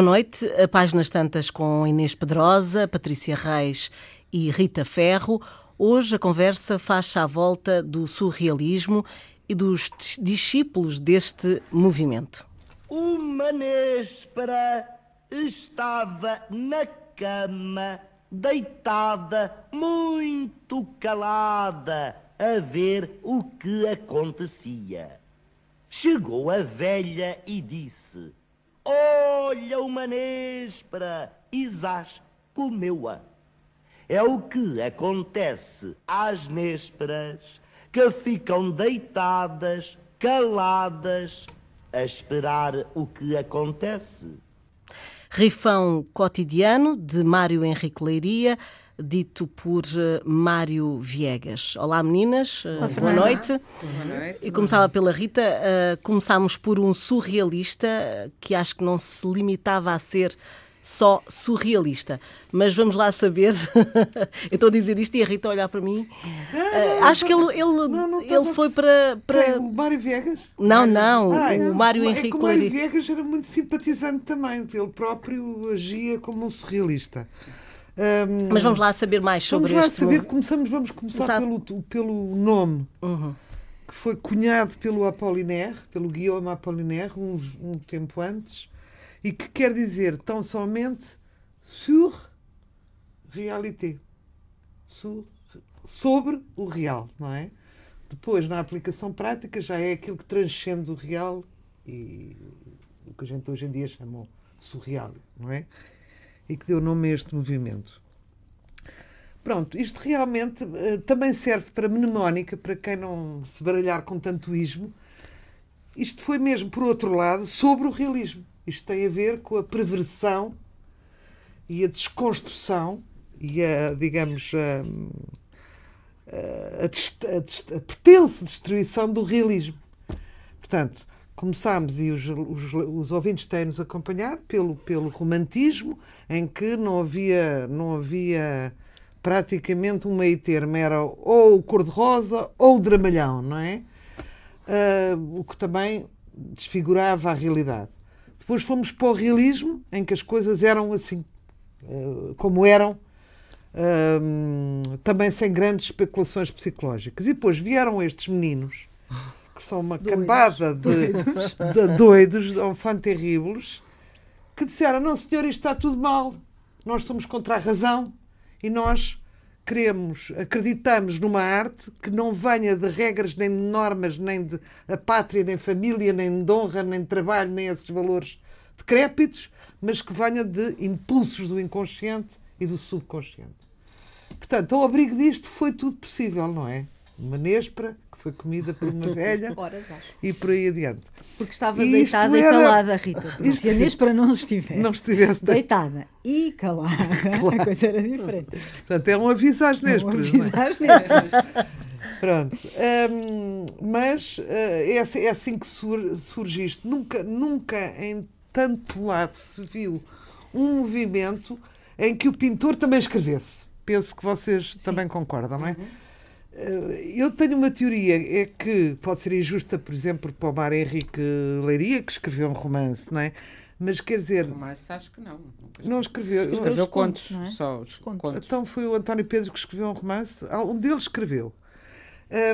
Boa noite. A Páginas Tantas com Inês Pedrosa, Patrícia Reis e Rita Ferro. Hoje a conversa faz-se à volta do surrealismo e dos discípulos deste movimento. Uma néspera estava na cama, deitada, muito calada, a ver o que acontecia. Chegou a velha e disse: Olha uma néspera, Isás comeu-a. É o que acontece às nésperas que ficam deitadas, caladas, a esperar o que acontece. Rifão Cotidiano, de Mário Henrique Leiria, dito por uh, Mário Viegas. Olá meninas, uh, boa, noite. boa noite. E começava pela Rita, uh, começámos por um surrealista que acho que não se limitava a ser só surrealista. Mas vamos lá saber. eu estou a dizer isto e a Rita a olhar para mim. Não, não, acho que ele, ele, não, ele foi para. para... o Mário Viegas? Não, não. Ah, o Mário é Henrique O Mário Viegas era muito simpatizante também. Ele próprio agia como um surrealista. Um, Mas vamos lá saber mais sobre vamos este. Lá saber, começamos, vamos começar pelo, pelo nome. Uhum. Que foi cunhado pelo Apollinaire, pelo Guillaume Apollinaire, um, um tempo antes e que quer dizer tão somente sur réalité. Sur, sobre o real, não é? Depois, na aplicação prática, já é aquilo que transcende o real e o que a gente hoje em dia chama surreal, não é? E que deu nome a este movimento. Pronto, isto realmente uh, também serve para mnemónica, para quem não se baralhar com tanto ismo. Isto foi mesmo, por outro lado, sobre o realismo. Isto tem a ver com a perversão e a desconstrução e a, digamos, a, a, a, a pretensa destruição do realismo. Portanto, começámos, e os, os, os ouvintes têm-nos acompanhado, pelo, pelo romantismo, em que não havia, não havia praticamente um meio termo, era ou o cor-de-rosa ou o dramalhão, não é? Uh, o que também desfigurava a realidade. Depois fomos para o realismo, em que as coisas eram assim, eh, como eram, ehm, também sem grandes especulações psicológicas. E depois vieram estes meninos, que são uma doidos. cambada de doidos, de doidos enfants terribles, que disseram: Não, senhor, isto está tudo mal, nós somos contra a razão e nós queremos, acreditamos numa arte que não venha de regras, nem de normas, nem de a pátria, nem família, nem de honra, nem de trabalho, nem esses valores decrépitos, mas que venha de impulsos do inconsciente e do subconsciente. Portanto, ao abrigo disto foi tudo possível, não é? Uma néspera que foi comida por uma velha e por aí adiante. Porque estava e deitada e calada, Rita. Isto, se a néspera não estivesse, não estivesse deitada e calada, claro. a coisa era diferente. Portanto, é um aviso às nésperas. É um aviso às nésperas. Pronto. Um, mas uh, é, é, assim que sur, surge isto. Nunca, nunca em tanto lado se viu um movimento em que o pintor também escrevesse. Penso que vocês Sim. também concordam, não é? Uhum. Eu tenho uma teoria, é que pode ser injusta, por exemplo, para o Mar Henrique Leiria, que escreveu um romance, não é? Mas quer dizer. Romance acho que não. Não escreveu. Escreveu contos, contos, não é? Só os contos. Então foi o António Pedro que escreveu um romance. Um deles escreveu.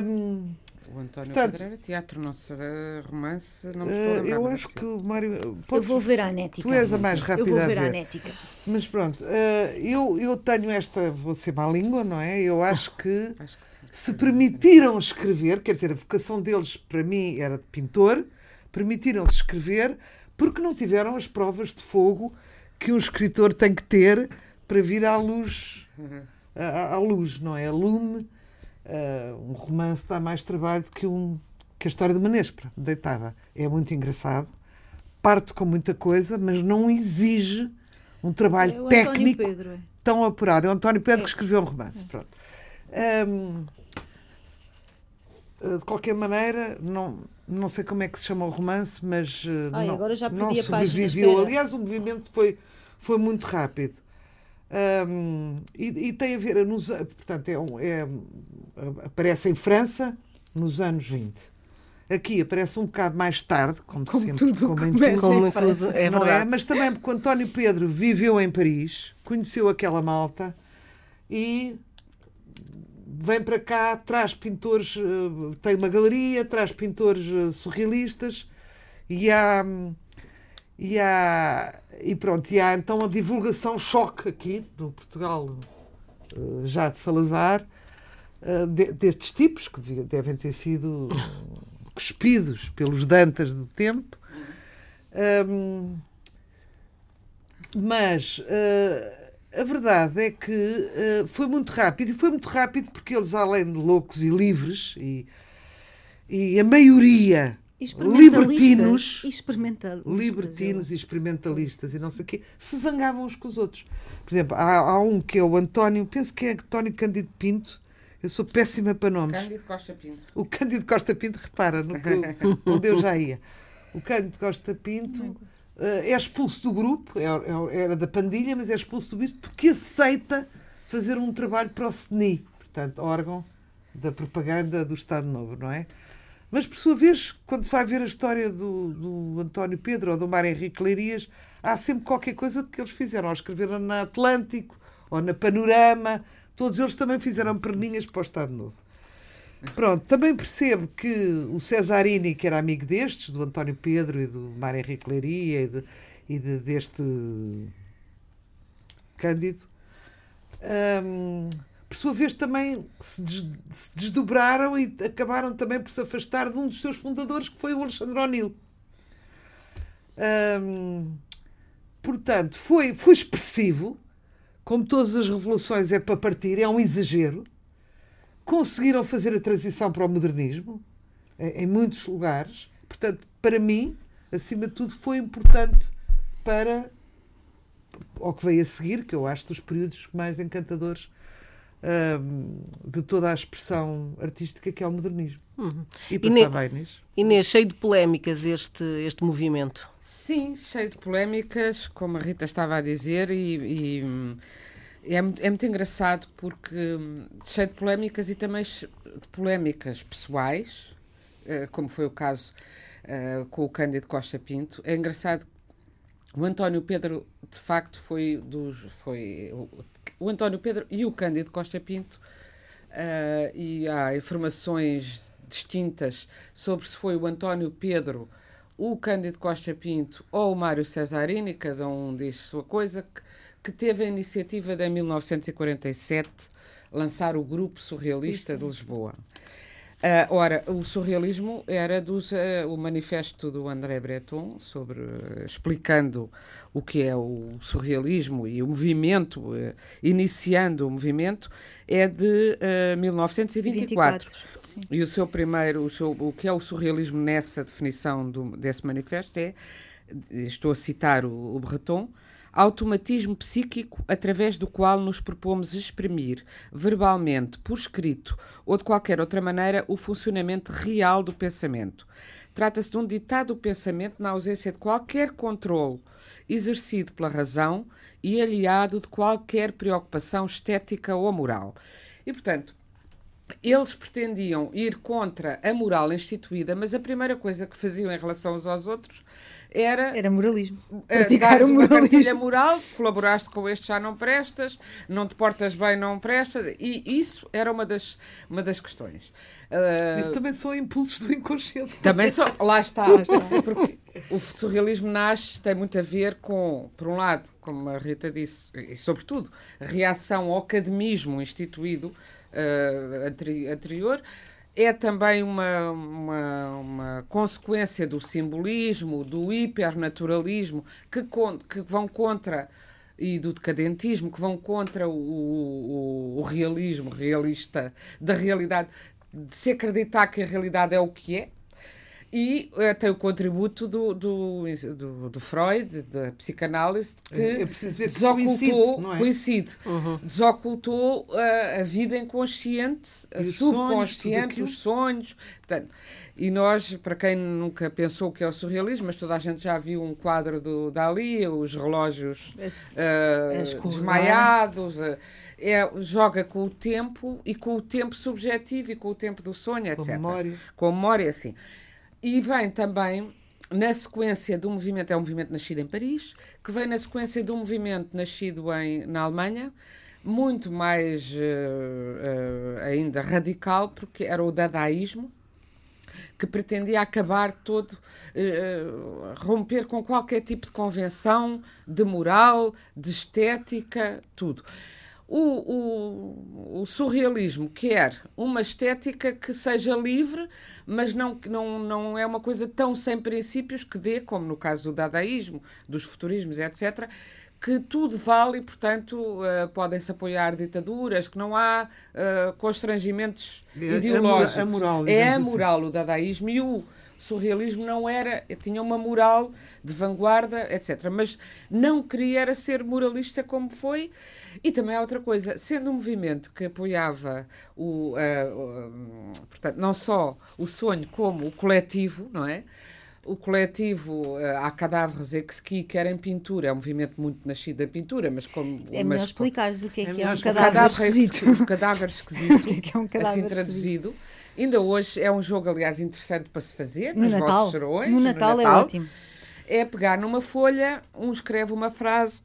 Um, o António Portanto, Pedreira, teatro, será romance, não me estou uh, Eu acho que o Mário. Podes, eu vou ver a Anética. Tu és a mais rápida. Eu vou ver a, ver. a Anética. Mas pronto, uh, eu, eu tenho esta. Vou ser má língua, não é? Eu acho que, acho que se permitiram escrever, quer dizer, a vocação deles para mim era de pintor, permitiram-se escrever porque não tiveram as provas de fogo que um escritor tem que ter para vir à luz. Uhum. À, à luz, não é? A lume Uh, um romance dá mais trabalho que, um, que a história de Manespra, deitada. É muito engraçado, parte com muita coisa, mas não exige um trabalho é técnico Pedro, é. tão apurado. É o António Pedro é. que escreveu um romance. É. Pronto. Um, de qualquer maneira, não, não sei como é que se chama o romance, mas Ai, não, agora já não sobreviveu. Aliás, o movimento foi, foi muito rápido. Um, e, e, tem a ver, nos, portanto, é, é, aparece em França nos anos 20. Aqui aparece um bocado mais tarde, como, como sempre, tudo, como em tudo. Como tudo, é não verdade. é? Mas também porque o António Pedro viveu em Paris, conheceu aquela malta e vem para cá, traz pintores, eh, tem uma galeria, traz pintores eh, surrealistas e há. E, há, e pronto, e há então a divulgação choque aqui no Portugal eh, já de Salazar eh, de- destes tipos que devem ter sido cuspidos pelos Dantas do tempo. Mas eh, a verdade é que foi muito rápido, e foi muito rápido porque eles, além de loucos e livres, e, e a maioria libertinos, Experimentalistas. libertinos e experimentalistas e não sei o quê, se zangavam uns com os outros. Por exemplo, há, há um que é o António, penso que é António Cândido Pinto, eu sou péssima para nomes. Cândido Costa Pinto. O Cândido Costa Pinto, repara, no que onde eu já ia. O Cândido Costa Pinto eh, é expulso do grupo, é- é- era da pandilha, mas é expulso do grupo porque aceita fazer um trabalho para o CNI, portanto, órgão da propaganda do Estado Novo, não é? Mas, por sua vez, quando se vai ver a história do, do António Pedro ou do Mário Henrique Leirias, há sempre qualquer coisa que eles fizeram. Ou escreveram na Atlântico, ou na Panorama. Todos eles também fizeram perninhas para o Estado Novo. Pronto, também percebo que o Cesarini, que era amigo destes, do António Pedro e do Mário Henrique Leiria e, de- e de- deste Cândido, hum, por sua vez também se, des- se desdobraram e acabaram também por se afastar de um dos seus fundadores, que foi o Alexandre O'Neill. Hum, portanto, foi, foi expressivo, como todas as revoluções é para partir, é um exagero. Conseguiram fazer a transição para o modernismo em, em muitos lugares. Portanto, para mim, acima de tudo, foi importante para ao que veio a seguir, que eu acho dos períodos mais encantadores hum, de toda a expressão artística que é o modernismo. E E passava nisso. Inês, cheio de polémicas este, este movimento. Sim, cheio de polémicas, como a Rita estava a dizer, e, e, é, muito- é muito engraçado porque hum, cheio de polémicas e também de polémicas pessoais, eh, como foi o caso eh, com o Cândido Costa Pinto. É engraçado o António Pedro, de facto, foi dos. Foi, o, António Pedro e o Cândido Costa Pinto, eh, e há informações distintas sobre se foi o António Pedro, o Cândido Costa Pinto ou o Mário Cesarini, cada um diz sua coisa, que, que teve a iniciativa de, em 1947, lançar o Grupo Surrealista de Lisboa. Ah, ora, o surrealismo era dos, ah, o manifesto do André Breton sobre ah, explicando o que é o surrealismo e o movimento, iniciando o movimento, é de ah, 1924. 24. Sim. E o seu primeiro, o, seu, o que é o surrealismo nessa definição do, desse manifesto é, estou a citar o, o Breton, automatismo psíquico através do qual nos propomos exprimir, verbalmente, por escrito ou de qualquer outra maneira, o funcionamento real do pensamento. Trata-se de um ditado do pensamento na ausência de qualquer controle exercido pela razão e aliado de qualquer preocupação estética ou moral. E, portanto, eles pretendiam ir contra a moral instituída, mas a primeira coisa que faziam em relação uns aos outros era Era moralismo. eh, Praticar o moralismo. moral, colaboraste com este já não prestas, não te portas bem, não prestas, e isso era uma das, uma das questões. Eh, Isso também são impulsos do inconsciente. também só, lá está, porque o surrealismo nasce, tem muito a ver com, por um lado, como a Rita disse, e sobretudo, a reação ao academismo instituído anteri- anterior, é também uma, uma, uma consequência do simbolismo, do hipernaturalismo, que, con- que vão contra e do decadentismo, que vão contra o, o, o realismo realista da realidade, de se acreditar que a realidade é o que é, e eh, tem o contributo do, do, do, do Freud, da psicanálise, que desocultou, coincide, é? coincide, desocultou eh, a vida inconsciente, a E os sonhos, subconsciente, aquilo. os sonhos. Portanto, e nós, para quem nunca pensou o que é o surrealismo, mas toda a gente já viu um quadro do Dali, os relógios escorregar. desmaiados, eh, é, joga com o tempo e com o tempo subjetivo e com o tempo do sonho, Com etc. a memória. Com a memória, assim. E vem também na sequência do movimento, é um movimento nascido em Paris, que vem na sequência do movimento nascido em, na Alemanha, muito mais uh, uh, ainda radical, porque era o dadaísmo, que pretendia acabar todo, uh, romper com qualquer tipo de convenção, de moral, de estética, tudo. O, o, o, surrealismo quer uma estética que seja livre, mas não, não, não é uma coisa tão sem princípios que dê, como no caso do dadaísmo, dos futurismos, etc., que tudo vale e, portanto, uh, podem-se apoiar ditaduras, que não há uh, constrangimentos é, ideológicos. É a moral, é a moral assim. o dadaísmo e o surrealismo não era, tinha uma moral de vanguarda, etc. Mas não queria era ser moralista como foi. E também há outra coisa, sendo um movimento que apoiava o, uh, uh, portanto, não só o sonho como o coletivo, não é? o coletivo uh, Há Cadáveres Exqui, que era em pintura, é um movimento muito nascido da pintura, mas como... É melhor explicares o que é, que é um cadáver, cadáver esquisito. Um cadáver esquisito, o que é, que é um cadáver assim traduzido. Ainda hoje é um jogo, aliás, interessante para se fazer, no nos Natal. vossos serões. No Natal, no Natal é ótimo. É pegar numa folha, um escreve uma frase,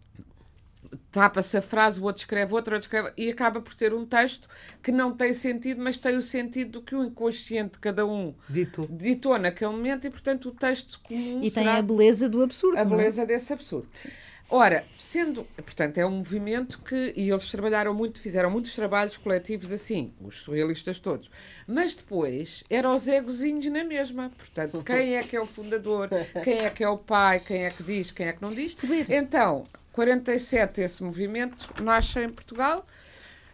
tapa-se a frase, o outro escreve outra, outro escreve, e acaba por ter um texto que não tem sentido, mas tem o sentido do que o inconsciente de cada um ditou, ditou naquele momento, e portanto o texto comum. E tem a beleza do absurdo. A não? É? beleza desse absurdo. Sim. Ora, sendo, portanto, é um movimento que, e eles trabalharam muito, fizeram muitos trabalhos coletivos assim, os surrealistas todos, mas depois eram os egozinhos na mesma, portanto, quem é que é o fundador, quem é que é o pai, quem é que diz, quem é que não diz. Então, 47 esse movimento nasce em Portugal,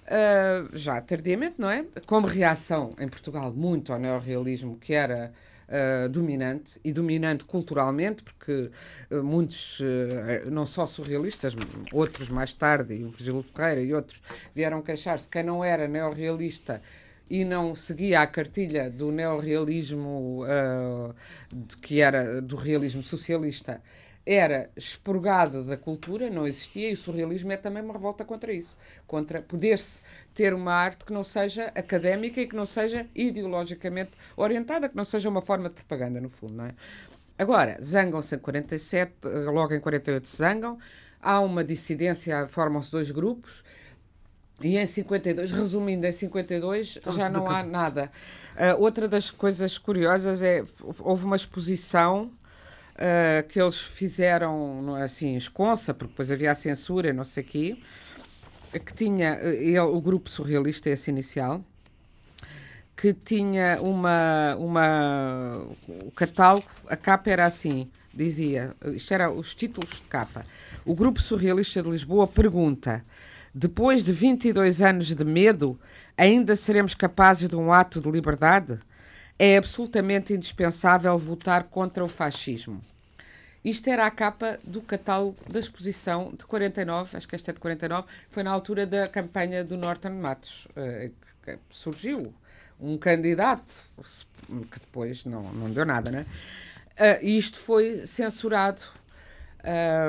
uh, já tardiamente, não é? Como reação em Portugal muito ao neorrealismo, que era uh, dominante, e dominante culturalmente, porque uh, muitos, não só surrealistas, outros mais tarde, e o Virgílio Ferreira e outros, vieram queixar-se quem não era neorrealista e não seguia a cartilha do neorrealismo, que era do realismo socialista, era expurgado da cultura, não existia, e o surrealismo é também uma revolta contra isso, contra poder-se ter uma arte que não seja académica e que não seja ideologicamente orientada, que não seja uma forma de propaganda, no fundo, não é? Agora, zangam-se em 47, logo em 48 se zangam, há uma dissidência, formam-se dois grupos, e em 52, resumindo, em 52 já não há nada. Uh, outra das coisas curiosas é, houve uma exposição uh, que eles fizeram, não é assim, esconsa, porque depois havia a censura, não sei quê, que tinha, ele, o grupo surrealista, esse inicial, que tinha uma, uma. O catálogo, a capa era assim, dizia, isto era os títulos de capa. O Grupo Surrealista de Lisboa pergunta: depois de 22 anos de medo, ainda seremos capazes de um ato de liberdade? É absolutamente indispensável votar contra o fascismo. Isto era a capa do catálogo da exposição de 49, acho que esta é de 49, foi na altura da campanha do Norton Matos, eh, que surgiu um candidato que depois não, não deu nada, né? E isto foi censurado.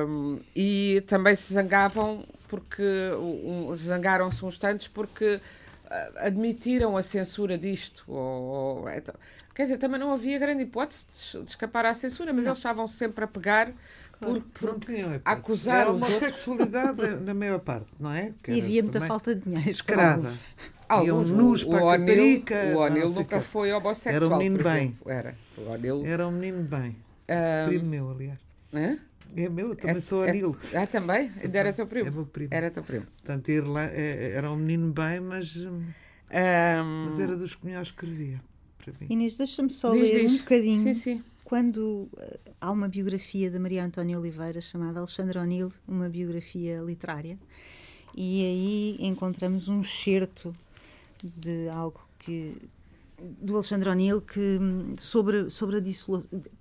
Um, e também se zangavam porque um, zangaram-se uns tantos porque admitiram a censura disto. Ou, ou, então, quer dizer, também não havia grande hipótese de, de escapar à censura, mas não. eles estavam sempre a pegar por, por acusar Era uma sexualidade na maior parte, não é? Que e havia muita falta de dinheiro. Escrada. Alguns, nus para o O'Neill, o O'Neill nunca foi homossexual. Era um menino bem. Era. O Era um menino bem. Um, Primo meu, aliás. É? É meu, também é, sou anil. É, ah, também? Ainda era teu primo? É meu primo. Era teu primo. Portanto, é, era um menino bem, mas, um, mas era dos que melhor escrevia. Inês, deixa-me só diz, ler diz. um bocadinho. Sim, sim. Quando uh, há uma biografia da Maria Antónia Oliveira chamada Alexandra O'Neill, uma biografia literária, e aí encontramos um excerto de algo que, do Alexandre O'Neill que sobre sobre a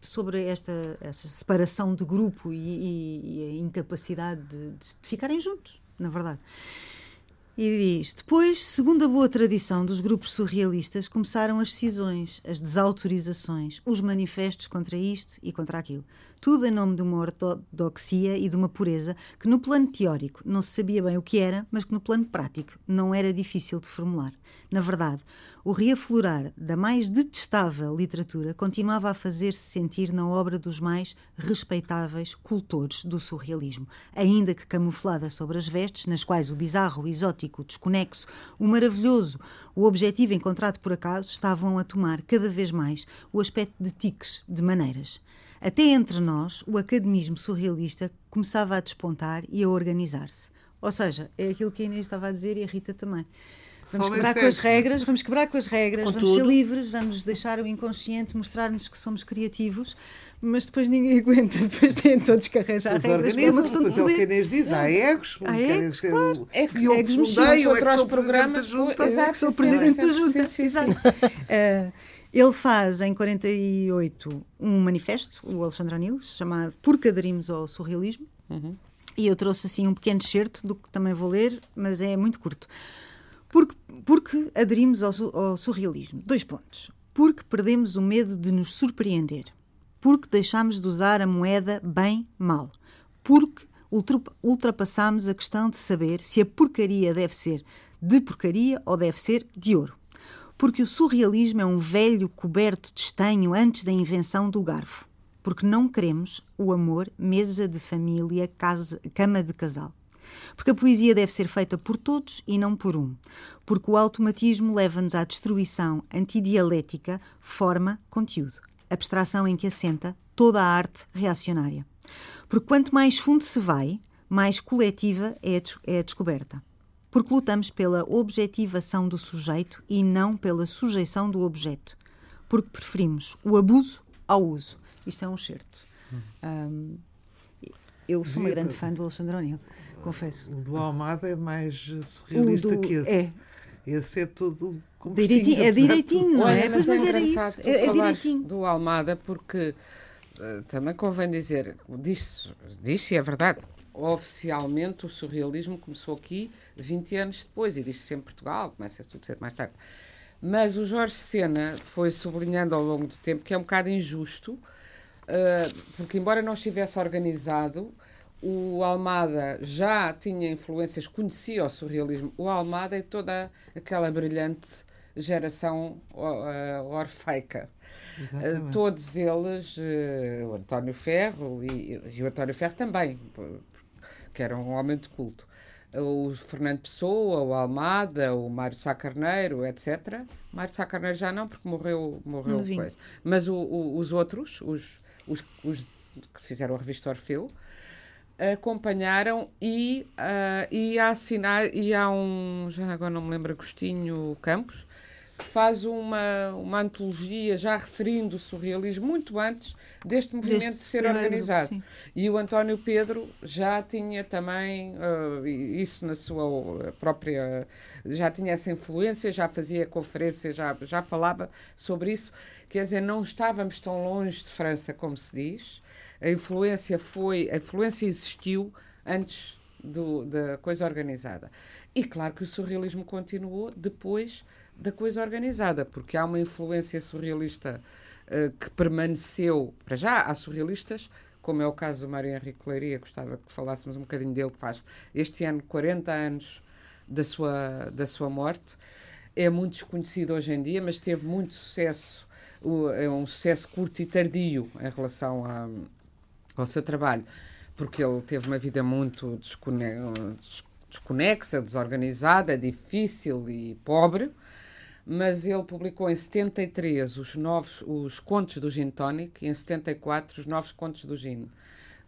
sobre esta essa separação de grupo e, e, e a incapacidade de, de, ficarem juntos na verdade. E diz depois segundo a boa tradição dos grupos surrealistas começaram as cisões as desautorizações os manifestos contra isto e contra aquilo tudo em nome de uma ortodoxia e de uma pureza que no plano teórico não se sabia bem o que era mas que no plano prático não era difícil de formular. Na verdade o reaflorar da mais detestável literatura continuava a fazer-se sentir na obra dos mais respeitáveis cultores do surrealismo, ainda que camuflada sobre as vestes, nas quais o bizarro, o exótico, o desconexo, o maravilhoso, o objetivo encontrado por acaso estavam a tomar cada vez mais o aspecto de tiques, de maneiras. Até entre nós, o academismo surrealista começava a despontar e a organizar-se. Ou seja, é aquilo que a Inês estava a dizer e a Rita também. Vamos quebrar com as regras, vamos quebrar com as regras, com vamos tudo. ser livres, vamos deixar o inconsciente mostrar-nos que somos criativos, mas depois ninguém aguenta, depois têm todos que arranjar Mas regras. É uma questão de poder. É o que a Inês diz, há egos, há egos, claro. O, é que eu egos fundei, eu é que sou programas, da junta. Exato, que sou presidente da junta. Sim. Uh, ele faz em 48 um manifesto, o Alexandre Anil, chamado Porque Aderimos ao Surrealismo. Uhum. E eu trouxe assim um pequeno excerto do que também vou ler, mas é muito curto. Porque, porque aderimos ao, ao surrealismo? Dois pontos. Porque perdemos o medo de nos surpreender. Porque deixamos de usar a moeda bem-mal. Porque ultrapassamos a questão de saber se a porcaria deve ser de porcaria ou deve ser de ouro. Porque o surrealismo é um velho coberto de estanho antes da invenção do garfo porque não queremos o amor mesa de família, casa, cama de casal. Porque a poesia deve ser feita por todos e não por um. Porque o automatismo leva-nos à destruição antidialética, forma, conteúdo. Abstração em que assenta toda a arte reacionária. Porque quanto mais fundo se vai, mais coletiva é a, é descoberta. Porque lutamos pela objetivação do sujeito e não pela sujeição do objeto. Porque preferimos o abuso ao uso isto é um certo. Um, eu sou uma grande fã do Alexandre O'Neill, confesso. O do Almada é mais surrealista do, que esse. É. Esse é todo direitinho, é direitinho, não é? Mas, mas, era isso. É, é direitinho. Do Almada, porque uh, também convém dizer, diz-se, diz é verdade, oficialmente o surrealismo começou aqui 20 anos depois, e diz-se sempre Portugal, começa tudo a ser mais tarde. Mas o Jorge Sena foi sublinhando ao longo do tempo que é um bocado injusto ah, porque embora não estivesse organizado, o Almada já tinha influências, conhecia o surrealismo, o Almada e toda aquela brilhante geração uh, orfeica. Uh, todos eles, uh, o António Ferro e, e, o António Ferro também, que era um homem de culto. O Fernando Pessoa, o Almada, o Mário Sá Carneiro, etc. Mário Sá Carneiro já não, porque morreu, morreu depois. Mas o, o, os outros, os, os, os que fizeram a revista Orfeu, acompanharam e, uh, e a assinar, e há um, já agora não me lembro, Agostinho Campos, que faz uma, uma antologia já referindo o surrealismo muito antes deste movimento deste de ser organizado. Sim. E o António Pedro já tinha também uh, isso na sua própria. já tinha essa influência, já fazia conferências, já, já falava sobre isso. Quer dizer, não estávamos tão longe de França como se diz. A influência foi, a influência existiu antes do, da coisa organizada. E claro que o surrealismo continuou depois da coisa organizada, porque há uma influência surrealista uh, que permaneceu. Para já, há surrealistas, como é o caso do Mário Henrique Leiria, gostava que falássemos um bocadinho dele, que faz este ano 40 anos da sua, da sua morte. É muito desconhecido hoje em dia, mas teve muito sucesso é um sucesso curto e tardio em relação a, ao seu trabalho, porque ele teve uma vida muito desconexa, desorganizada, difícil e pobre, mas ele publicou em 73 os novos os contos do Gin Tonic e em 74 os novos contos do Gin.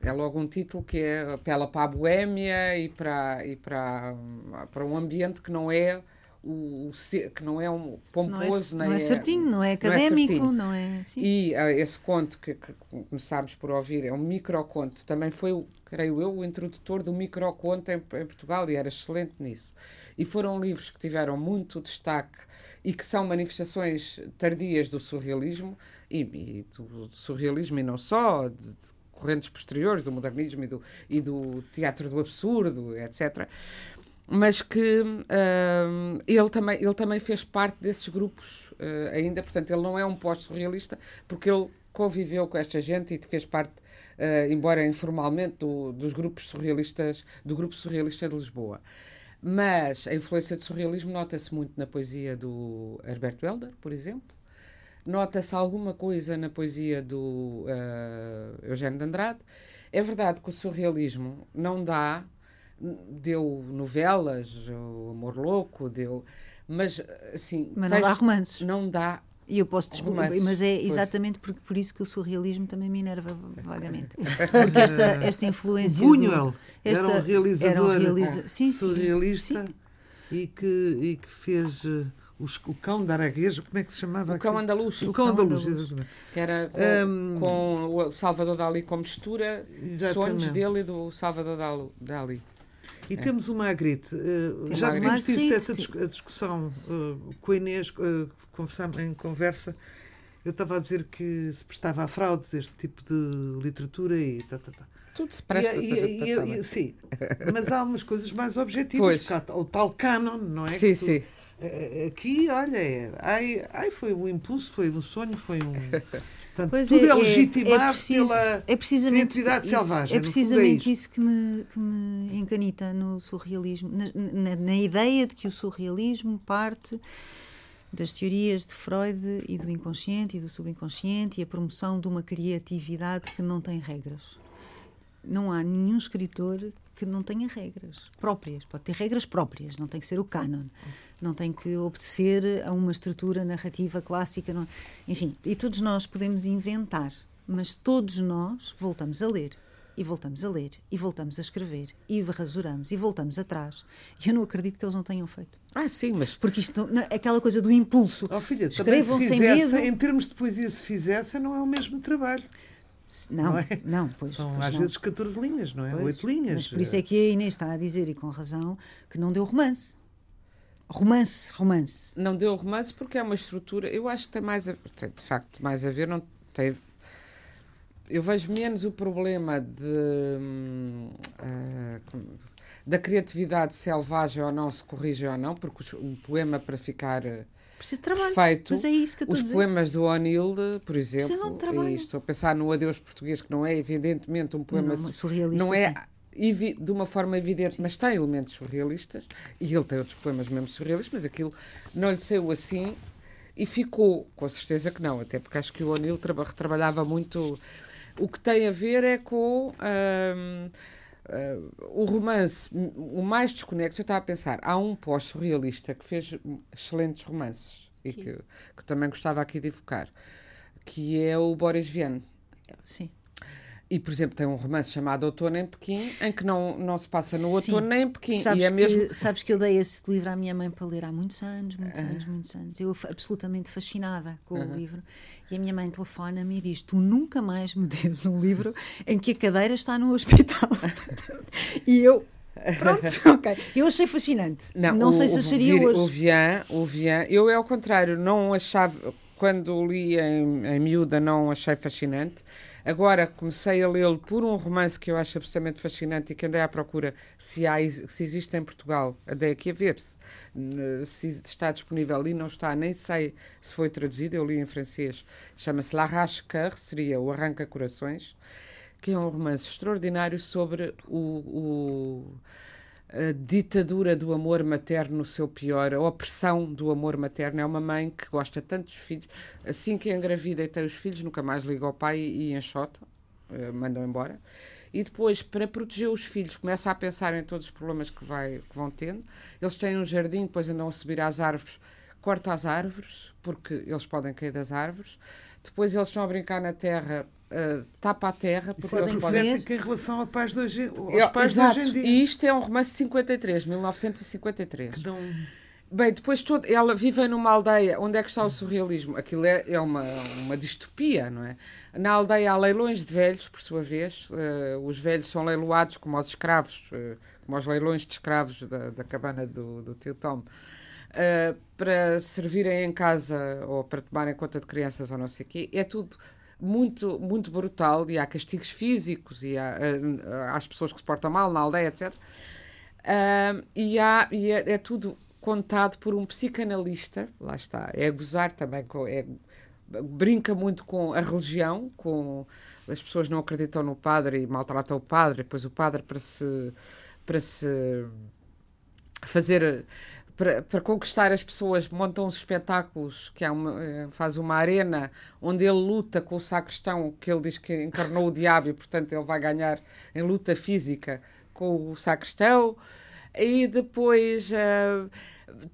É logo um título que é, apela para a boémia e para, e para, para um ambiente que não é o, o que não é um pomposo, não é, não é, certinho, não é académico, não é. Não é. E uh, esse conto que, que, começámos por ouvir é um microconto, também foi, creio eu, o introdutor do microconto em, em Portugal e era excelente nisso. E foram livros que tiveram muito destaque e que são manifestações tardias do surrealismo e, e do, do, surrealismo e não só, de, de correntes posteriores do modernismo e do, e do teatro do absurdo, etc mas que uh, ele, também, ele também fez parte desses grupos uh, ainda, portanto, ele não é um pós-surrealista, porque ele conviveu com esta gente e fez parte, uh, embora informalmente, do, dos grupos surrealistas, do grupo surrealista de Lisboa. Mas a influência do surrealismo nota-se muito na poesia do Herbert Welder, por exemplo. Nota-se alguma coisa na poesia do uh, Eugênio de Andrade. É verdade que o surrealismo não dá, deu novelas, o Amor Louco, deu. Mas, assim. Mas não dá romances. Não dá e eu posso desculpar, mas é exatamente por, por isso que o surrealismo também me enerva vagamente. Porque esta, esta influência. Buñuel esta, era um realizador era um realiza sim, surrealista sim. E, que, e que fez. Uh, os, o cão da Araguejo, como é que se chamava? O cão andaluz. O cão andaluz, exatamente. Que era com, um, com, o Salvador Dali como mistura, exatamente. sonhos dele e do Salvador Dali. E é. temos o Magritte. Uh, já tínhamos tido essa discussão uh, com a Inês, uh, em conversa. Eu estava a dizer que se prestava a fraudes este tipo de literatura e tá, tá, tá. Tudo se presta e, e, e, e, Sim, mas há umas coisas mais objetivas. O tal canon, não é? Sim, tu, sim. Aqui, olha, é, ai, ai, foi um impulso, foi um sonho, foi um. Portanto, pois tudo é, é legitimado é, é preciso, pela é precisamente criatividade isso, selvagem. É precisamente é isso que me, que me encanita no surrealismo, na, na, na ideia de que o surrealismo parte das teorias de Freud e do inconsciente e do subconsciente e a promoção de uma criatividade que não tem regras. Não há nenhum escritor que não tenha regras próprias. Pode ter regras próprias, não tem que ser o canon, não tem que obedecer a uma estrutura narrativa clássica. Não... Enfim, e todos nós podemos inventar, mas todos nós voltamos a ler. E voltamos a ler, e voltamos a escrever, e rasuramos, e voltamos atrás. E eu não acredito que eles não tenham feito. Ah, sim, mas. Porque isto, aquela coisa do impulso. Oh, filha, Escrevam se fizesse, sem medo. Em termos de poesia, se fizesse, não é o mesmo trabalho. Não, não, é? não pois, São pois às não. vezes 14 linhas, não é? Pois, 8 linhas. Mas por isso é que a Inês está a dizer, e com razão, que não deu romance. Romance, romance. Não deu romance porque é uma estrutura. Eu acho que tem mais a, tem de facto mais a ver. Não tem, eu vejo menos o problema de, uh, da criatividade selvagem ou não se corrige ou não, porque um poema para ficar Precisa de trabalho. Feito. Mas é isso que eu Os poemas do O'Neill, por exemplo, e estou a pensar no Adeus Português, que não é evidentemente um poema não, surrealista. Não é de uma forma evidente, mas tem elementos surrealistas, e ele tem outros poemas mesmo surrealistas, mas aquilo não lhe saiu assim e ficou, com certeza que não, até porque acho que o O'Neill traba, trabalhava muito. O que tem a ver é com. Hum, Uh, o romance, o mais desconexo, eu estava a pensar, há um pós-surrealista que fez excelentes romances e que, que, também gostava aqui de evocar, que é o Boris Vian. Sim. E, por exemplo, tem um romance chamado Outono em Pequim, em que não, não se passa no Sim. outono nem em Pequim. Sabes, e é mesmo... que, sabes que eu dei esse livro à minha mãe para ler há muitos anos, muitos anos, muitos anos. Eu absolutamente fascinada com o livro. E a minha mãe telefona-me e diz: Tu nunca mais me des um livro em que a cadeira está no hospital. e eu. Pronto, ok. Eu achei fascinante. Não, não o, sei se acharia o, hoje. O Vian, o Vian, eu é ao contrário, não achava, quando li em, em miúda, não achei fascinante. Agora comecei a lê-lo por um romance que eu acho absolutamente fascinante e que andei à procura se, há, se existe em Portugal. Andei aqui a ver se, se está disponível e não está, nem sei se foi traduzido. Eu li em francês. Chama-se L'Arrache Cœur, seria o Arranca Corações, que é um romance extraordinário sobre o, o a ditadura do amor materno no seu pior, a opressão do amor materno. É uma mãe que gosta tanto dos filhos, assim que engravida e tem os filhos, nunca mais liga ao pai e, enxota, uh, mandam embora. E depois, para proteger os filhos, começa a pensar em todos os problemas que, vai, que vão tendo. Eles têm um jardim, depois andam a subir às árvores, corta as árvores, porque eles podem cair das árvores. Depois eles estão a brincar na terra, uh, tapa a terra. Porque é profética em relação aos pais de hoje, aos Eu, pais exato. de hoje em dia. E isto é um romance de 53, 1953. Não... Bem, depois todo, ela vive numa aldeia. Onde é que está o surrealismo? Aquilo é, é uma, uma distopia, não é? Na aldeia há leilões de velhos, por sua vez. Uh, os velhos são leiloados como os escravos, uh, como os leilões de escravos da, da cabana do, do tio Tom. Uh, para servirem em casa ou para tomarem conta de crianças ou não sei o quê. É tudo muito, muito brutal e há castigos físicos e há, há as pessoas que se portam mal na aldeia, etc. Uh, e há, e é, é, tudo contado por um psicanalista, lá está, é gozar também, com, é, brinca muito com a religião, com as pessoas não acreditam no padre e maltratam o padre, depois o padre para se, para se fazer para, para, conquistar as pessoas, montam uns espetáculos, que é uma, eh, faz uma arena onde ele luta com o sacristão, que ele diz que encarnou o diabo e, portanto, ele vai ganhar em luta física com o sacristão. E depois, uh,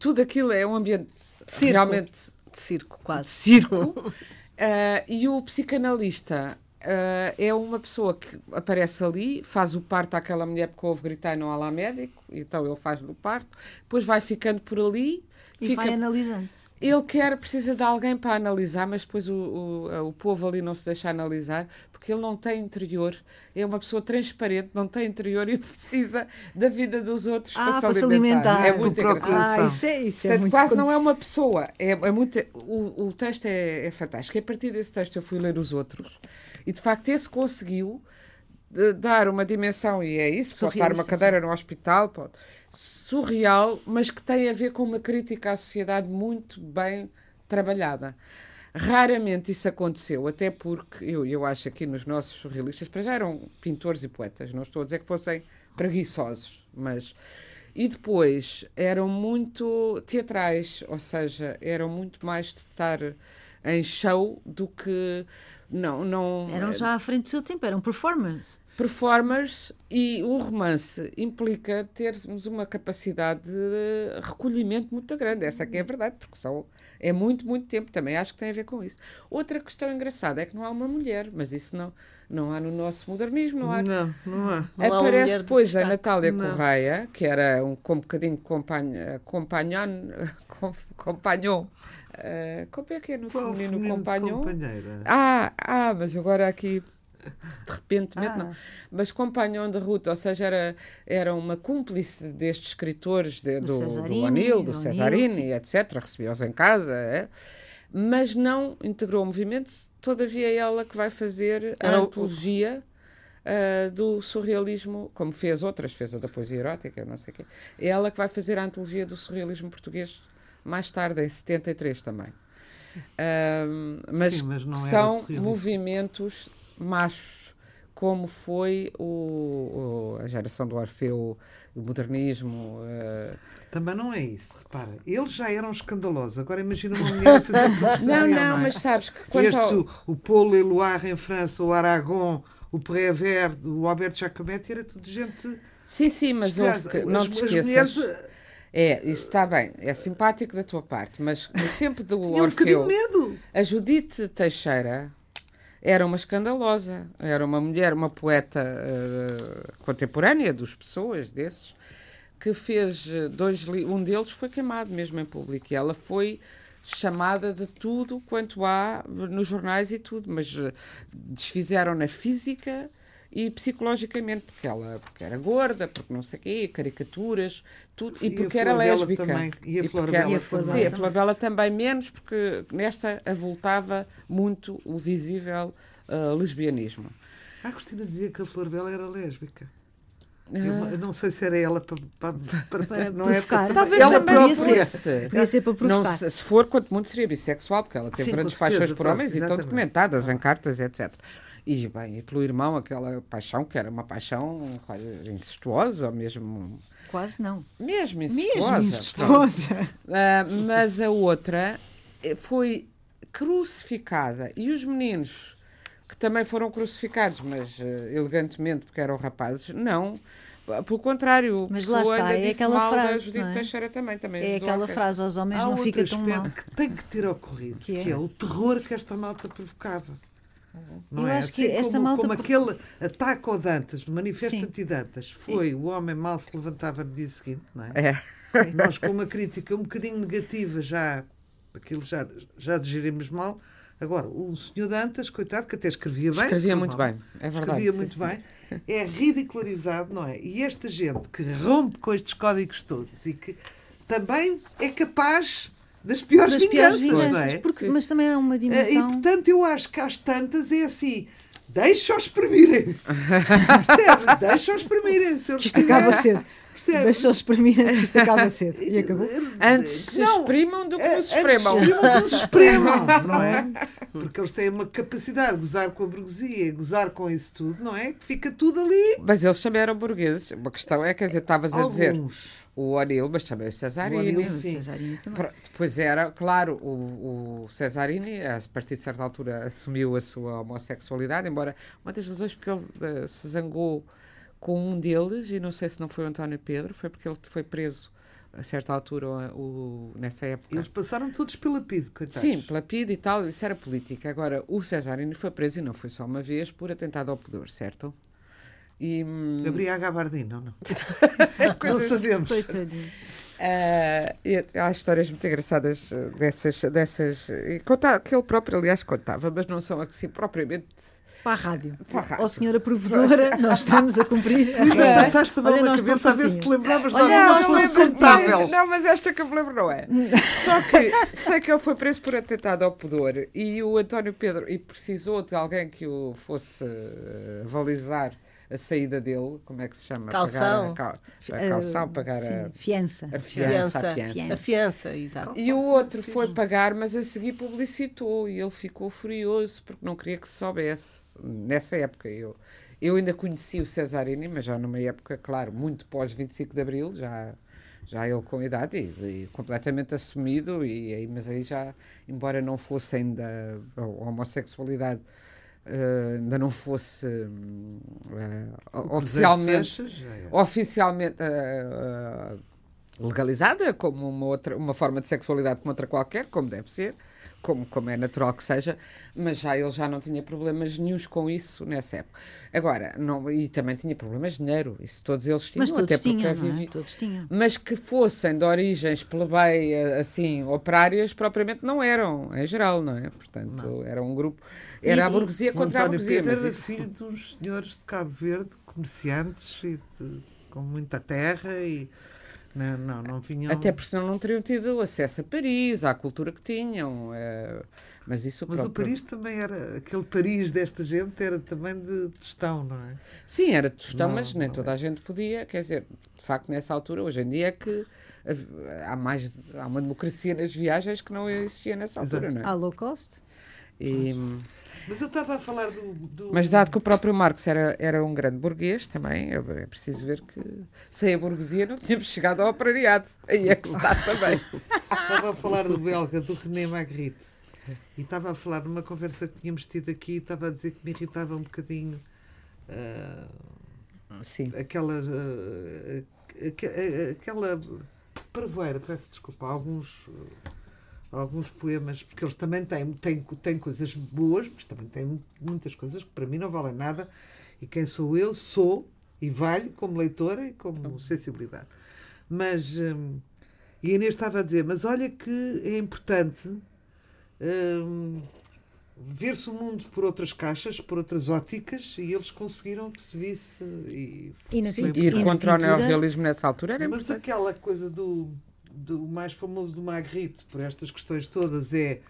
tudo aquilo é um ambiente circo. realmente... De circo, quase. Circo. uh, e o psicanalista Uh, é uma pessoa que aparece ali, faz o parto àquela mulher porque ouve gritar e não há lá médico, então ele faz o parto, depois vai ficando por ali e fica... vai analisando. Ele quer, precisa de alguém para analisar, mas depois o, o, o povo ali não se deixa analisar porque ele não tem interior. É uma pessoa transparente, não tem interior e precisa da vida dos outros ah, para, se alimentar. É muito engraçado. Ah, isso é, isso é Portanto, muito quase não é uma pessoa. É, é muito, o, o texto é, é fantástico. A partir desse texto eu fui ler os outros. E de facto esse conseguiu eh, dar uma dimensão, e é isso, pode estar uma cadeira no hospital, pode, surreal, mas que tem a ver com uma crítica à sociedade muito bem trabalhada. Raramente isso aconteceu, até porque eu, eu acho aqui nos nossos surrealistas, para já eram pintores e poetas, não estou a dizer que fossem preguiçosos, mas. E depois eram muito teatrais, ou seja, eram muito mais de estar em show do que não, não. Eram já à frente do seu tempo, eram performers. Performers e o romance implica termos uma capacidade de recolhimento muito grande. Essa aqui é a verdade, porque são, é muito, muito tempo. Também acho que tem a ver com isso. Outra questão engraçada é que não há uma mulher, mas isso não, não há no nosso modernismo. Não, há. não, não há. Não Aparece há depois de a Natália não. Correia, que era um, um bocadinho companhão, companhão Uh, como é que é no Qual feminino companhão? Ah, ah, mas agora aqui de repente ah. não. Mas companhão de ruta, ou seja, era, era uma cúmplice destes escritores de, do, do, do Anil, do Cesarini, etc. Recebia-os em casa, é? mas não integrou o movimento. Todavia, é ela que vai fazer a antologia. Uh, do surrealismo, como fez outras, fez a da poesia erótica, não sei o quê. É ela que vai fazer a antologia do surrealismo português mais tarde, em 73 também. Um, mas, Sim, mas são movimentos machos, como foi o, o, a geração do Orfeu, o modernismo. Uh... Também não é isso, repara. Eles já eram escandalosos. Agora imagina uma mulher a fazer Não, não, não, mas sabes que quando. Estes, ao... o, o Polo Eloire em França, o Aragon, o Prévert, o Alberto Jacometti, era tudo gente. Sim, sim, mas houve que, não as, te esqueças. Mulheres, é, isso está bem, é simpático da tua parte, mas no tempo do Tinha Orfeu, um medo. a Judite Teixeira era uma escandalosa, era uma mulher, uma poeta uh, contemporânea dos pessoas desses, que fez eh, dois um deles foi queimado mesmo em público e ela foi chamada de tudo quanto há nos jornais e tudo, mas uh, desfizeram na física e psicologicamente, porque ela porque era gorda, porque não sei o quê, caricaturas, tudo, e, e porque era lésbica. Também. E a e Flor Bela também. Sim, a Flor Bela também menos, porque nesta avultava muito o visível uh, lesbianismo. Ah, Cristina dizia que a Flor Bela era lésbica. Eu, ah. não sei se era ela para, para, para, para não é provocar. É, Talvez ela própria. Ser. Podia ser para provocar. Não, se, se for, quanto muito seria bissexual, porque ela teve Sim, grandes paixões por homens e estão documentadas em cartas, etc. E, bem, e pelo irmão, aquela paixão que era uma paixão quase incestuosa, mesmo. Quase não. Mesmo incestuosa. Mesmo incestuosa. Uh, mas a outra eh, foi crucificada. E os meninos, que também foram crucificados, mas uh, elegantemente, porque eram rapazes, não. Pelo contrário, mas lá está, é aquela frase. É? Teixeira também, também é aquela frase: aos homens Há não fica tão mal. que tem que ter ocorrido, que é? que é o terror que esta malta provocava. Não eu é? acho assim que esta como, malta... como aquele ataque ao Dantas, no Manifesto Anti-Dantas, foi Sim. o homem mal se levantava no dia seguinte, não é? é. Nós com uma crítica um bocadinho negativa já, aquilo já, já digerimos mal. Agora, o senhor Dantas, coitado, que até escrevia bem. Escrevia muito mal, bem, é verdade. Escrevia muito sim, bem. Sim. É ridicularizado, não é? E esta gente que rompe com estes códigos todos e que também é capaz das piores das vinganças. Piores vinganças é? porque, mas também há uma dimensão. E portanto, eu acho que às tantas é assim. Deixa-os exprimirem-se. Percebes? Deixa-os exprimirem-se. Isto acaba cedo. Deixou exprimir-se que isto acaba cedo. E acabou. Antes se Não, exprimam do que É, nos espremam. Antes exprimam que nos espremam, não é? Porque eles têm uma capacidade de gozar com a burguesia, gozar com isso tudo, não é? Que fica tudo ali. Mas eles também eram burgueses. Uma questão é, quer dizer, estavas a dizer Alguns. o O'Neill, mas também o Cesarini. O. Cesarini também. Depois era, claro, o, o Cesarini, a partir de certa altura, assumiu a sua homossexualidade, embora uma das razões porque ele eh, se zangou com um deles, e não sei se não foi o António Pedro, foi porque ele foi preso a certa altura, o, nessa época. Eles passaram todos pela PID, coitados. Sim, pela PID e tal, isso era política. Agora, o Cesarini foi preso e não foi só uma vez por atentado ao pudor, certo? E, hum, Gabriel Gabardino, não. não sabemos. Coitadinho. Ah, e há histórias muito engraçadas eh, dessas, dessas e conta, que ele próprio, aliás, contava, mas não são assim propriamente. Para a rádio. Para a rádio. Ó, senhora provedora, nós estamos a cumprir. a regra. passaste uma nós cabeça a ver se te lembravas de alguma nós coisa. Mas- Não, mas esta que eu me lembro não é. Só que sei que ele foi preso por atentado ao pudor e o António Pedro e precisou de alguém que o fosse eh, avalizar a saída dele, como é que se chama? Calção. Pagar a, a calção, Ah, pagar sim, a, fiança. a fiança. Fiança. A fiança. A fiança, exato. E o outro foi pagar, mas a seguir publicitou e ele ficou furioso porque não queria que se soubesse. Nessa época eu, eu ainda conheci o Cesarini, mas já numa época, claro, muito pós 25 de Abril, já, já ele com idade e, e completamente assumido, e, aí, mas aí já, embora não fosse ainda a homossexualidade. Eh, ainda não fosse eh, oficialmente é. oficialmente ah, legalizada como uma outra uma forma de sexualidade como outra qualquer como deve ser como, como é natural que seja, mas já ele já não tinha problemas nenhums com isso nessa época. Agora, não, e também tinha problemas de dinheiro, isso todos eles tinham, Mas todos até porque tinham, não é? vivi- Todos tinham. mas que fossem de origens plebeia, assim, operárias, propriamente não eram, em geral, não é? Portanto, era um grupo, era a E- burguesia o contra a burguesia. Pedro mas era isso- filho de uns senhores de Cabo Verde, comerciantes e de- com muita terra e não, não, não vinham. Até porque senão não teriam tido acesso a Paris, à cultura que tinham. eh, mas isso Mas o próprio- Paris também era, aquele Paris desta gente era também de tostão, não é? Sim, era tostão, Não, mas nem não toda a gente podia. Quer dizer, de facto, nessa altura, hoje em dia, é que há, mais, há uma democracia nas viagens que não existia nessa altura, não À é? low cost? E, Mas eu estava a falar do. do- mas dado que o próprio Marx era, era um grande burguês também, é preciso ver que sem a burguesia não tínhamos chegado ao operariado. Aí é que está também. Estava a falar do belga, do René Magritte. E estava a falar numa conversa que tínhamos tido aqui e estava a dizer que me irritava um bocadinho ah, Sim. aquela. aque- ah, aquela. Parvoeira, peço desculpa, alguns. Alguns poemas, porque eles também têm, têm, têm coisas boas, mas também têm muitas coisas que para mim não valem nada. E quem sou eu? Sou e valho como leitora e como sensibilidade. Mas. hum, e a Inês estava a dizer, mas olha que é importante hum, ver-se o mundo por outras caixas, por outras óticas, e eles conseguiram que se visse. E, E na Ir E na contra o neorrealismo nessa altura era mas importante. aquela coisa do, do mais famoso do Magritte, por estas questões todas, é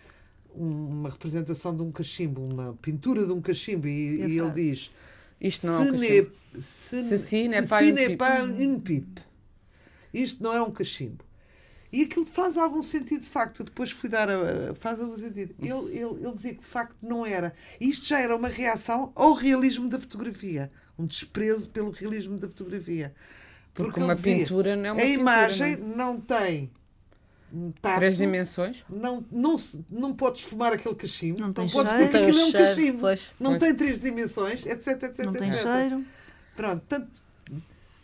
um- uma representação de um cachimbo, uma pintura de um cachimbo, e, E a e ele diz. Isto não é um "Ce cachimbo." n'est- ce- Ceci n'est ceci pas une n'est pipe." pas une pipe. Isto não é um cachimbo. E aquilo faz algum sentido, de facto. Eu depois fui dar a. Faz algum sentido. Ele, ele, ele dizia que de facto não era. Isto já era uma reação ao realismo da fotografia. Um desprezo pelo realismo da fotografia. Porque uma pintura não é uma A pintura, imagem não não tem. Tato, Três dimensões. não, não, se- não podes fumar aquele cachimbo. Não tem podes dizer que aquilo é o um cheiro, cachimbo. pois. Não Pois. tem três dimensões, etc, etc, Não tem etc. cheiro. Pronto, tanto.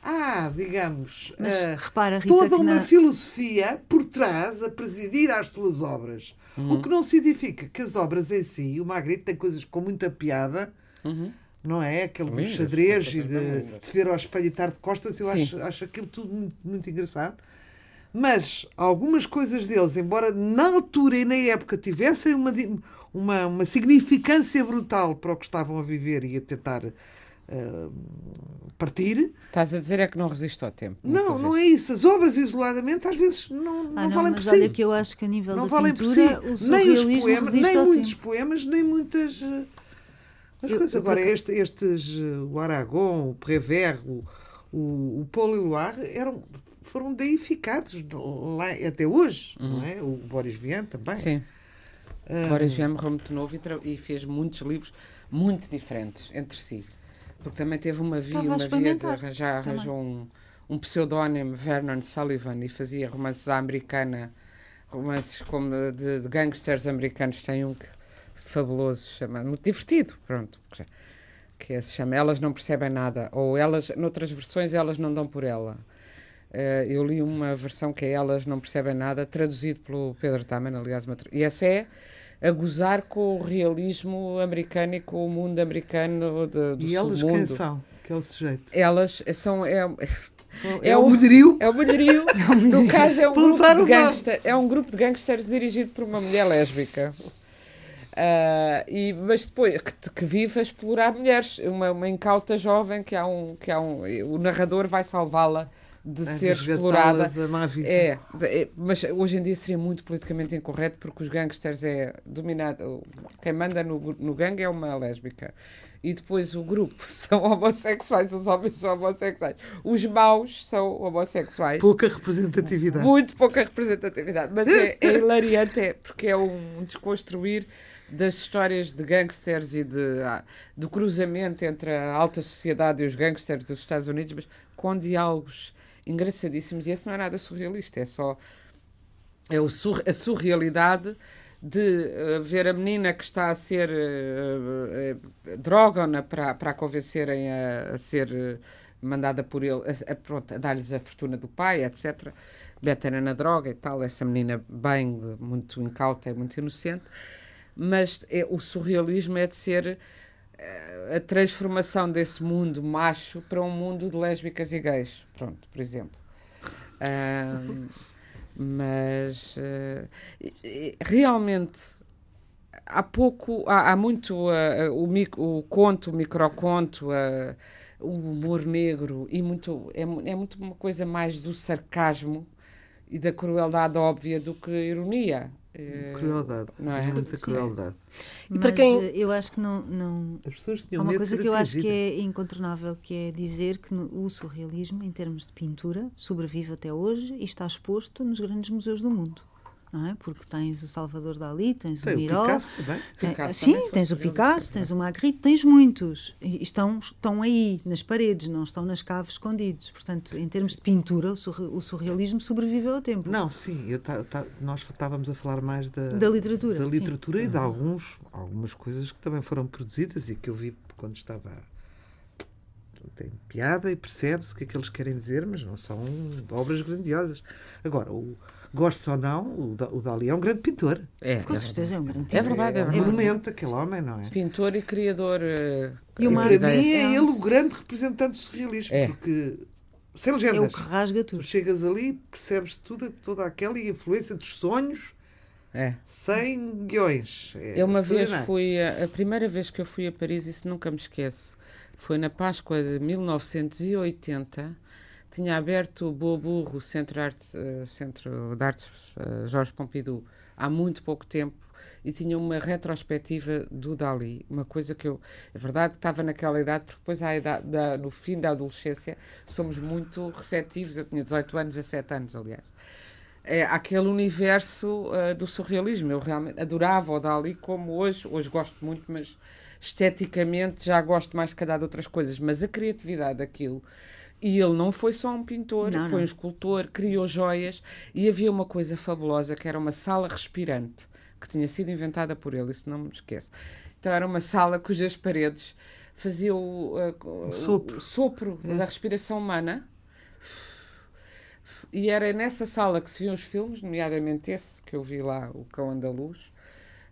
Há, digamos, Mas ah, repara, Rita, toda uma na- filosofia por trás a presidir às tuas obras. O que não significa que as obras em si, o Magritte tem coisas com muita piada, não é? Aquele do xadrez e de, se ver ao espelho e estar de costas, eu Sim. acho, acho aquilo tudo muito, muito engraçado. Mas algumas coisas deles, embora na altura e na época tivessem uma, uma, uma significância brutal para o que estavam a viver e a tentar ah, partir, Estás a dizer é que não resiste ao tempo. não, não é isso. As obras isoladamente às vezes não, não, Ah, não, valem por mas si. olha que eu acho que a nível não da valem por si. Nem os poemas, nem muitos tempo. poemas, nem muitas. eh, as Eu- coisas. eu Agora, este, estes, o Aragon, o Prévert, o, o, o Paulo e Loire eram, foram deificados lá até hoje, uhum. não é? O Boris Vian também. Sim. Um, Boris Vian morreu muito novo e, e, fez muitos livros muito diferentes entre si. Porque também teve uma via, uma via de arranjar, arranjou um, um pseudónimo, Vernon Sullivan, e fazia romances à americana, romances como de, de gangsters americanos. Tem um que, fabuloso, chama, muito divertido, pronto que se chama Elas Não Percebem Nada, ou elas, noutras versões, Elas Não Dão Por Ela. Uh, eu li uma versão que é Elas Não Percebem Nada, traduzido pelo Pedro Taman, aliás, e essa é a gozar com o realismo americano e com o mundo americano de, do E elas quem são? Que é o sujeito? Elas são... É, é, é, o mulherio? É o mulherio. no caso, é um, grupo de gangster, é um grupo de gangsters dirigido por uma mulher lésbica. Uh, e, mas depois que, que vive a explorar mulheres, uma, uma incauta jovem que há um, que há um o narrador vai salvá-la de é ser explorada. É, é, mas hoje em dia seria muito politicamente incorreto porque os gangsters é dominado. Quem manda no, no gangue é uma lésbica. E depois o grupo são homossexuais, os homens são homossexuais. Os maus são homossexuais. Pouca representatividade. Muito pouca representatividade. Mas é, é hilariante, é, porque é um desconstruir das histórias de gangsters e de, ah, do cruzamento entre a alta sociedade e os gangsters dos Estados Unidos, mas com diálogos engraçadíssimos. E esse não é nada surrealista, é só é o sur, a surrealidade de uh, ver a menina que está a ser uh, uh, drogona para, para a convencerem a, a ser mandada por ele, a, a, pronto, a dar-lhes a fortuna do pai, etc. Betana na droga e tal, essa menina bem, muito incauta e muito inocente mas é, o surrealismo é de ser eh, a transformação desse mundo macho para um mundo de lésbicas e gays, pronto, por exemplo. Um, mas uh, realmente há pouco, há, há muito uh, o, micro, o conto, o microconto, uh, o humor negro e muito é, é muito uma coisa mais do sarcasmo e da crueldade óbvia do que ironia. É, crueldade, não é? muita crueldade. E para quem eu acho que não, não as pessoas tinham há uma coisa que eu acho que é incontornável, que é dizer que o surrealismo, em termos de pintura, sobrevive até hoje e está exposto nos grandes museus do mundo não é? Porque tens o Salvador Dali, tens Tem o Miró. O Picasso também. Tem, sim, tens o Picasso, tens o Magritte, tens muitos. E estão, estão aí, nas paredes, não estão nas caves escondidos. Portanto, em termos de pintura, o surrealismo sobreviveu ao tempo. Não, sim, eu nós estávamos a falar mais da, da literatura. Da literatura sim. e de alguns, algumas coisas que também foram produzidas e que eu vi quando estava tem piada e percebe-se o que é que eles querem dizer, mas não são obras grandiosas. Agora, o, Gosto ou não, o Dali é um grande pintor. É, Com é certeza é um grande pintor. É verdade, é verdade. É monumento aquele homem, não é? Pintor e criador. Uh, e o para mim é ele o grande representante do surrealismo, é. porque sem legendas. É o que rasga tudo. Tu chegas ali, percebes tudo, toda aquela influência dos sonhos. É. Sem guiões. É eu uma vez fui, a, a, primeira vez que eu fui a Paris, isso nunca me esqueço, foi na Páscoa de 1980 tinha aberto o Boa o Centro de Arte, uh, Centro de Arte uh, Jorge Pompidou, há muito pouco tempo e tinha uma retrospectiva do Dali, uma coisa que eu, é verdade, estava naquela idade, porque depois idade, da, no fim da adolescência somos muito receptivos, eu tinha 18 anos, 17 anos, aliás. É aquele universo uh, do surrealismo. Eu realmente adorava o Dali como hoje, hoje gosto muito, mas esteticamente já gosto mais, se calhar, de outras coisas. Mas a criatividade daquilo, e ele não foi só um pintor, não, foi não. um escultor, criou joias Sim. e havia uma coisa fabulosa que era uma sala respirante que tinha sido inventada por ele, isso não me esqueço. Então era uma sala cujas paredes faziam o, uh, sopro, o sopro é. da respiração humana. E era nessa sala que se viam os filmes, nomeadamente esse que eu vi lá, O Cão Andaluz.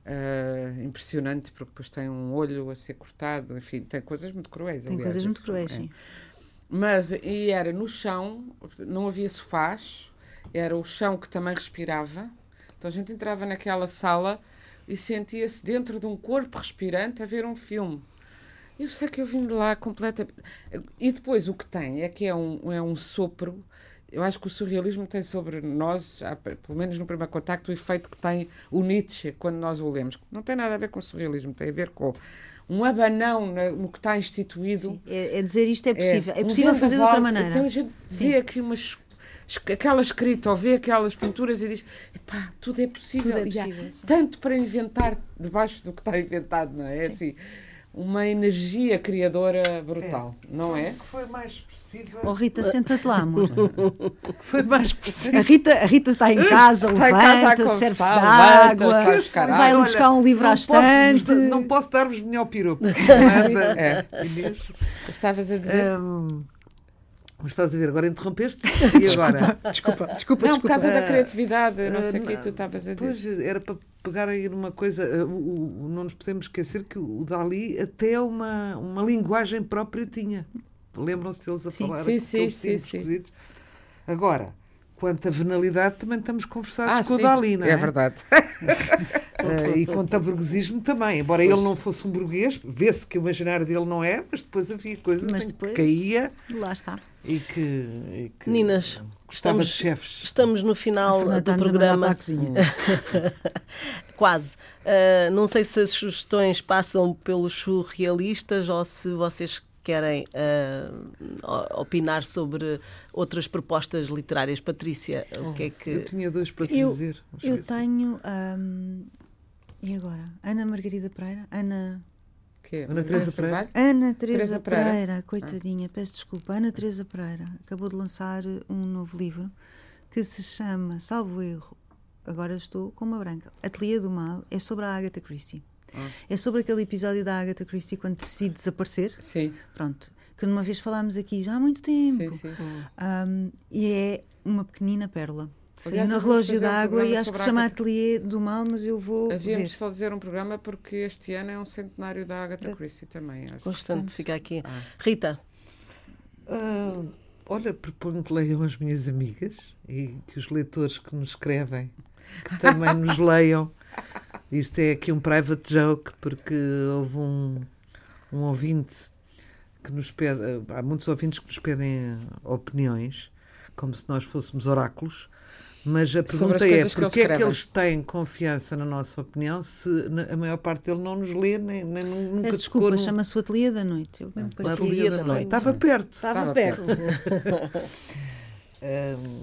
Uh, impressionante, porque depois tem um olho a ser cortado, enfim, tem coisas muito cruéis. Tem aliás, coisas muito cruéis, é. sim. Mas e era no chão, não havia sofás, era o chão que também respirava. Então a gente entrava naquela sala e sentia-se dentro de um corpo respirante a ver um filme. Eu sei que eu vim de lá completamente. E depois o que tem é que é um, é um sopro eu acho que o surrealismo tem sobre nós, pelo menos no primeiro contacto, o efeito que tem o Nietzsche quando nós o lemos. Não tem nada a ver com o surrealismo, tem a ver com um abanão no que está instituído. É, é, dizer isto é possível. É, é possível um fazer de outra maneira. Então a gente vê aqui umas aquela escrita ou vê aquelas pinturas e diz pá, tudo é possível. Tudo é possível tanto para inventar debaixo do que está inventado, não é? Sim. Assim, uma energia criadora brutal, é. não é? que foi mais expressiva. Oh Rita, senta-te lá, amor. que foi mais expressiva. A Rita, a Rita está em casa, levanta, serve-se de água, vai Olha, buscar um livro à estante. Não posso dar-vos melhor piropo. é. Estavas a dizer. Um, mas estás a ver, agora interrompeste e agora? Desculpa, desculpa, não, desculpa. por causa da criatividade, não sei o uh, que tu estavas a dizer. Pois, era para pegar aí numa coisa, uh, não nos podemos esquecer que o Dali até uma, uma linguagem própria tinha. Lembram-se deles a sim, falar sim, sim, sim, sim. Agora, quanto à venalidade, também estamos conversados ah, com sim, o Dali, não é? É verdade. uh, e quanto ao burguesismo também. Embora pois. ele não fosse um burguês, vê-se que o imaginário dele não é, mas depois havia coisas mas depois, que caía. Lá está e que, e que Meninas, estamos, de chefes. Estamos no final do programa. Quase. Uh, não sei se as sugestões passam pelos surrealistas ou se vocês querem uh, opinar sobre outras propostas literárias. Patrícia, oh, o que é que. Eu tinha dois para te eu, dizer. Eu tenho. Um, e agora? Ana Margarida Pereira? Ana. Que Ana Teresa Pereira? Ana Teresa Pereira, Pereira, coitadinha, ah. peço desculpa. Ana Teresa Pereira acabou de lançar um novo livro que se chama, salvo erro, agora estou com uma branca, Ateliê do Mal, é sobre a Agatha Christie. Ah. É sobre aquele episódio da Agatha Christie quando decide desaparecer. Sim. Pronto. Que numa vez falámos aqui já há muito tempo. Sim, sim. Um, e é uma pequenina pérola. Saiu no relógio d'água um e acho que se chama Ateliê do Mal, mas eu vou. Havíamos de fazer um programa porque este ano é um centenário da Agatha Christie também. Acho. Constante, fica aqui. Ah. Rita. Uh, olha, proponho que leiam as minhas amigas e que os leitores que nos escrevem que também nos leiam. Isto é aqui um private joke, porque houve um, um ouvinte que nos pede. Há muitos ouvintes que nos pedem opiniões, como se nós fôssemos oráculos. Mas a pergunta é, porque é que eles têm confiança na nossa opinião se a maior parte dele não nos lê, nem, nem nunca Peço desculpa, chama-se o Ateliê da Noite. Eu ah, Ateliê da, da Noite. Estava perto. Estava perto. um,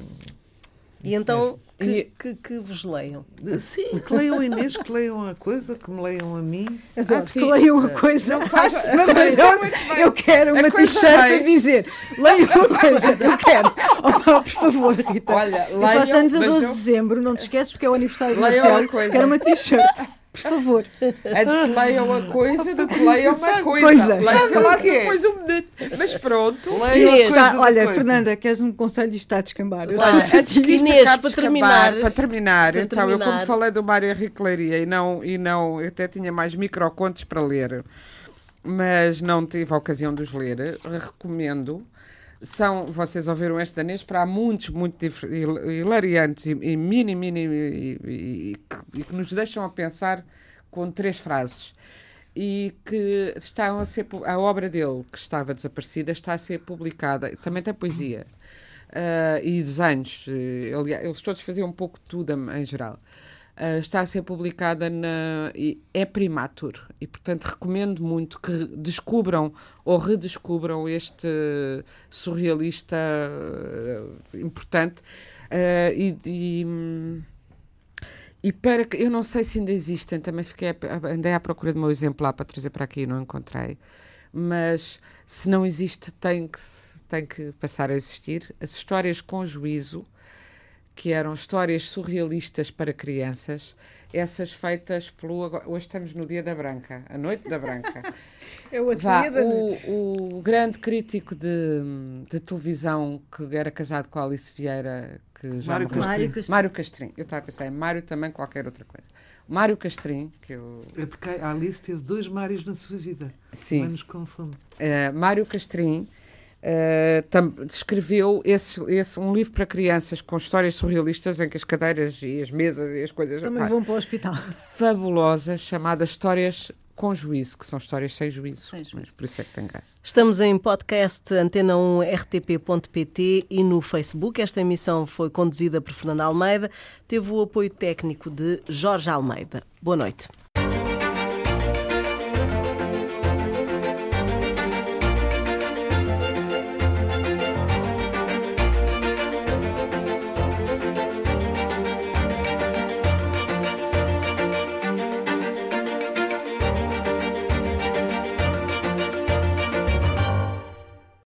E então que, que, que, vos leiam. Sim, que leiam a Inês, que leiam a coisa, que me leiam a mim. Ah, que leiam a coisa. Não faz, maravilhoso. Eu quero uma t-shirt a dizer leiam a coisa, eu quero. Oh, por favor, Rita. Olha, leiam, eu faço anos a 12 de dezembro, não te esqueces porque é o aniversário do Marcelo. Quero uma t-shirt. Por favor. Antes leiam a coisa do que leiam uma coisa. coisa. Leiam lá depois um minuto. Mas pronto. Leiam está, olha, coisa. Fernanda, queres um conselho? Isto está a descambar. Eu ah, sou Inês, para terminar. Para terminar, para então, terminar. eu como falei do Mário Henrique Leiria e não, e não, eu até tinha mais microcontos para ler, mas não tive a ocasião de os ler, recomendo são, vocês ouviram este danês, para há muitos, muito hilariantes e, e mini, mini, e, e, e, que nos deixam a pensar com três frases. E que estão a ser, a obra dele, que estava desaparecida, está a ser publicada. Também tem poesia uh, e desenhos. Ele, eles todos faziam um pouco tudo em geral. Uh, está a ser publicada na. é Primatur. E, portanto, recomendo muito que descubram ou redescubram este surrealista uh, importante. Uh, e, e, e, para que. Eu não sei se ainda existem, também fiquei. Andei à procura de meu exemplar para trazer para aqui e não encontrei. Mas se não existe, tem que, tem que passar a existir. As histórias com juízo que eram histórias surrealistas para crianças, essas feitas pelo. Hoje estamos no Dia da Branca, a Noite da Branca. é o Vá, da o, o grande crítico de, de, televisão que era casado com a Alice Vieira, que já Mário Castrim. Mário Castrim. Eu estava a pensar em Mário também, qualquer outra coisa. Mário Castrim, que eu. É porque a Alice teve dois Mários na sua vida. Sim. Não nos confunde. Uh, Mário Castrim Uh, escreveu esse, esse, um livro para crianças com histórias surrealistas em que as cadeiras e as mesas e as coisas também vão para o hospital fabulosa chamada Histórias com juízo, que são histórias sem juízo. Sem juízo. Por isso é que tem graça. Estamos em podcast antena1rtp.pt e no Facebook. Esta emissão foi conduzida por Fernando Almeida, teve o apoio técnico de Jorge Almeida. Boa noite.